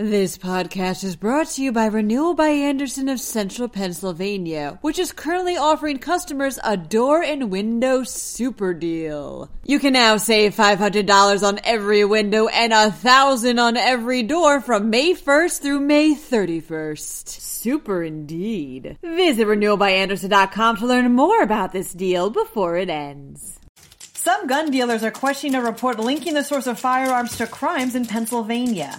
This podcast is brought to you by Renewal by Andersen of Central Pennsylvania, which is currently offering customers a door and window super deal. You can now save $500 on every window and a thousand on every door from May 1st through May 31st. Super indeed. Visit renewalbyandersen.com to learn more about this deal before it ends. Some gun dealers are questioning a report linking the source of firearms to crimes in Pennsylvania.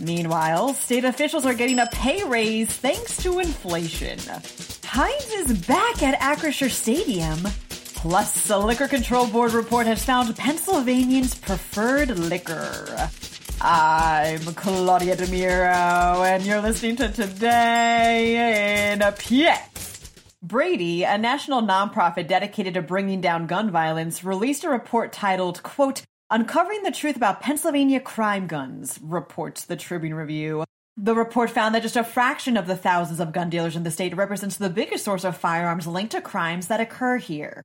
Meanwhile, state officials are getting a pay raise thanks to inflation. Heinz is back at Acrisure Stadium. Plus, a Liquor Control Board report has found Pennsylvanians' preferred liquor. I'm Claudia DeMiro, and you're listening to Today in a PX. Brady, a national nonprofit dedicated to bringing down gun violence, released a report titled, quote, Uncovering the truth about Pennsylvania crime guns, reports the Tribune Review. The report found that just a fraction of the thousands of gun dealers in the state represents the biggest source of firearms linked to crimes that occur here.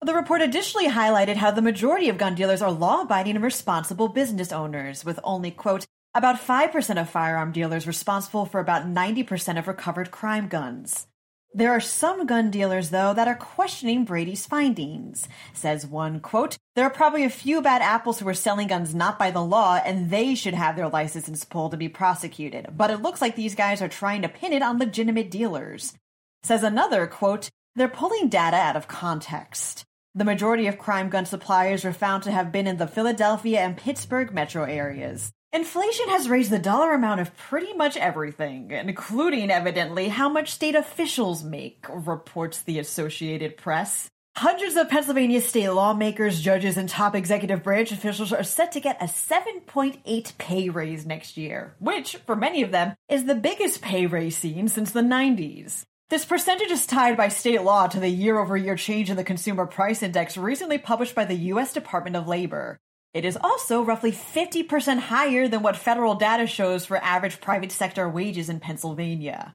The report additionally highlighted how the majority of gun dealers are law abiding and responsible business owners, with only, quote, about 5% of firearm dealers responsible for about 90% of recovered crime guns. There are some gun dealers, though, that are questioning Brady's findings. Says one, quote, There are probably a few bad apples who are selling guns not by the law, and they should have their licenses pulled to be prosecuted. But it looks like these guys are trying to pin it on legitimate dealers. Says another, quote, They're pulling data out of context. The majority of crime gun suppliers were found to have been in the Philadelphia and Pittsburgh metro areas. Inflation has raised the dollar amount of pretty much everything, including, evidently, how much state officials make, reports the Associated Press. Hundreds of Pennsylvania state lawmakers, judges, and top executive branch officials are set to get a 7.8 pay raise next year, which, for many of them, is the biggest pay raise seen since the 90s. This percentage is tied by state law to the year over year change in the Consumer Price Index recently published by the U.S. Department of Labor. It is also roughly 50% higher than what federal data shows for average private sector wages in Pennsylvania.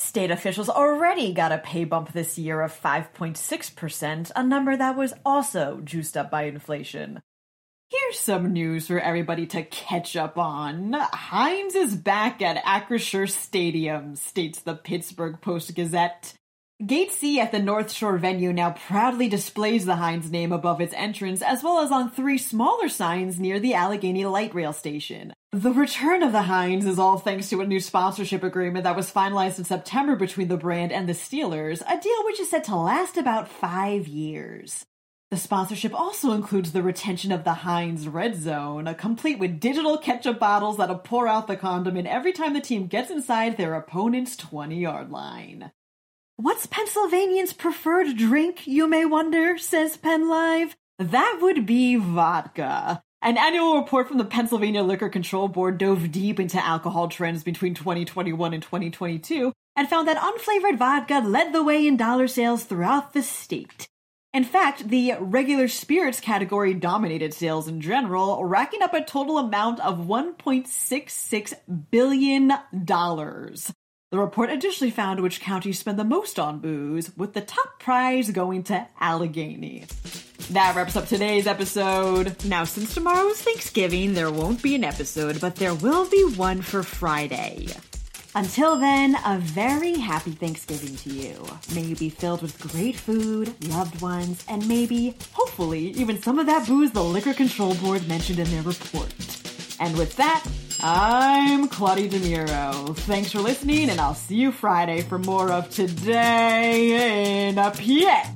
State officials already got a pay bump this year of 5.6%, a number that was also juiced up by inflation. Here's some news for everybody to catch up on. Heinz is back at Acrisure Stadium, states the Pittsburgh Post Gazette. Gate C at the North Shore venue now proudly displays the Heinz name above its entrance, as well as on three smaller signs near the Allegheny Light Rail Station. The return of the Heinz is all thanks to a new sponsorship agreement that was finalized in September between the brand and the Steelers, a deal which is set to last about five years. The sponsorship also includes the retention of the Heinz Red Zone, complete with digital ketchup bottles that'll pour out the condiment every time the team gets inside their opponent's 20 yard line. What's Pennsylvanians' preferred drink, you may wonder, says PennLive? That would be vodka. An annual report from the Pennsylvania Liquor Control Board dove deep into alcohol trends between 2021 and 2022 and found that unflavored vodka led the way in dollar sales throughout the state. In fact, the regular spirits category dominated sales in general, racking up a total amount of $1.66 billion. The report additionally found which counties spend the most on booze, with the top prize going to Allegheny. That wraps up today's episode. Now, since tomorrow is Thanksgiving, there won't be an episode, but there will be one for Friday. Until then, a very happy Thanksgiving to you. May you be filled with great food, loved ones, and maybe, hopefully, even some of that booze the Liquor Control Board mentioned in their report. And with that, I'm Claudia DeMiro. Thanks for listening, and I'll see you Friday for more of Today in a PA.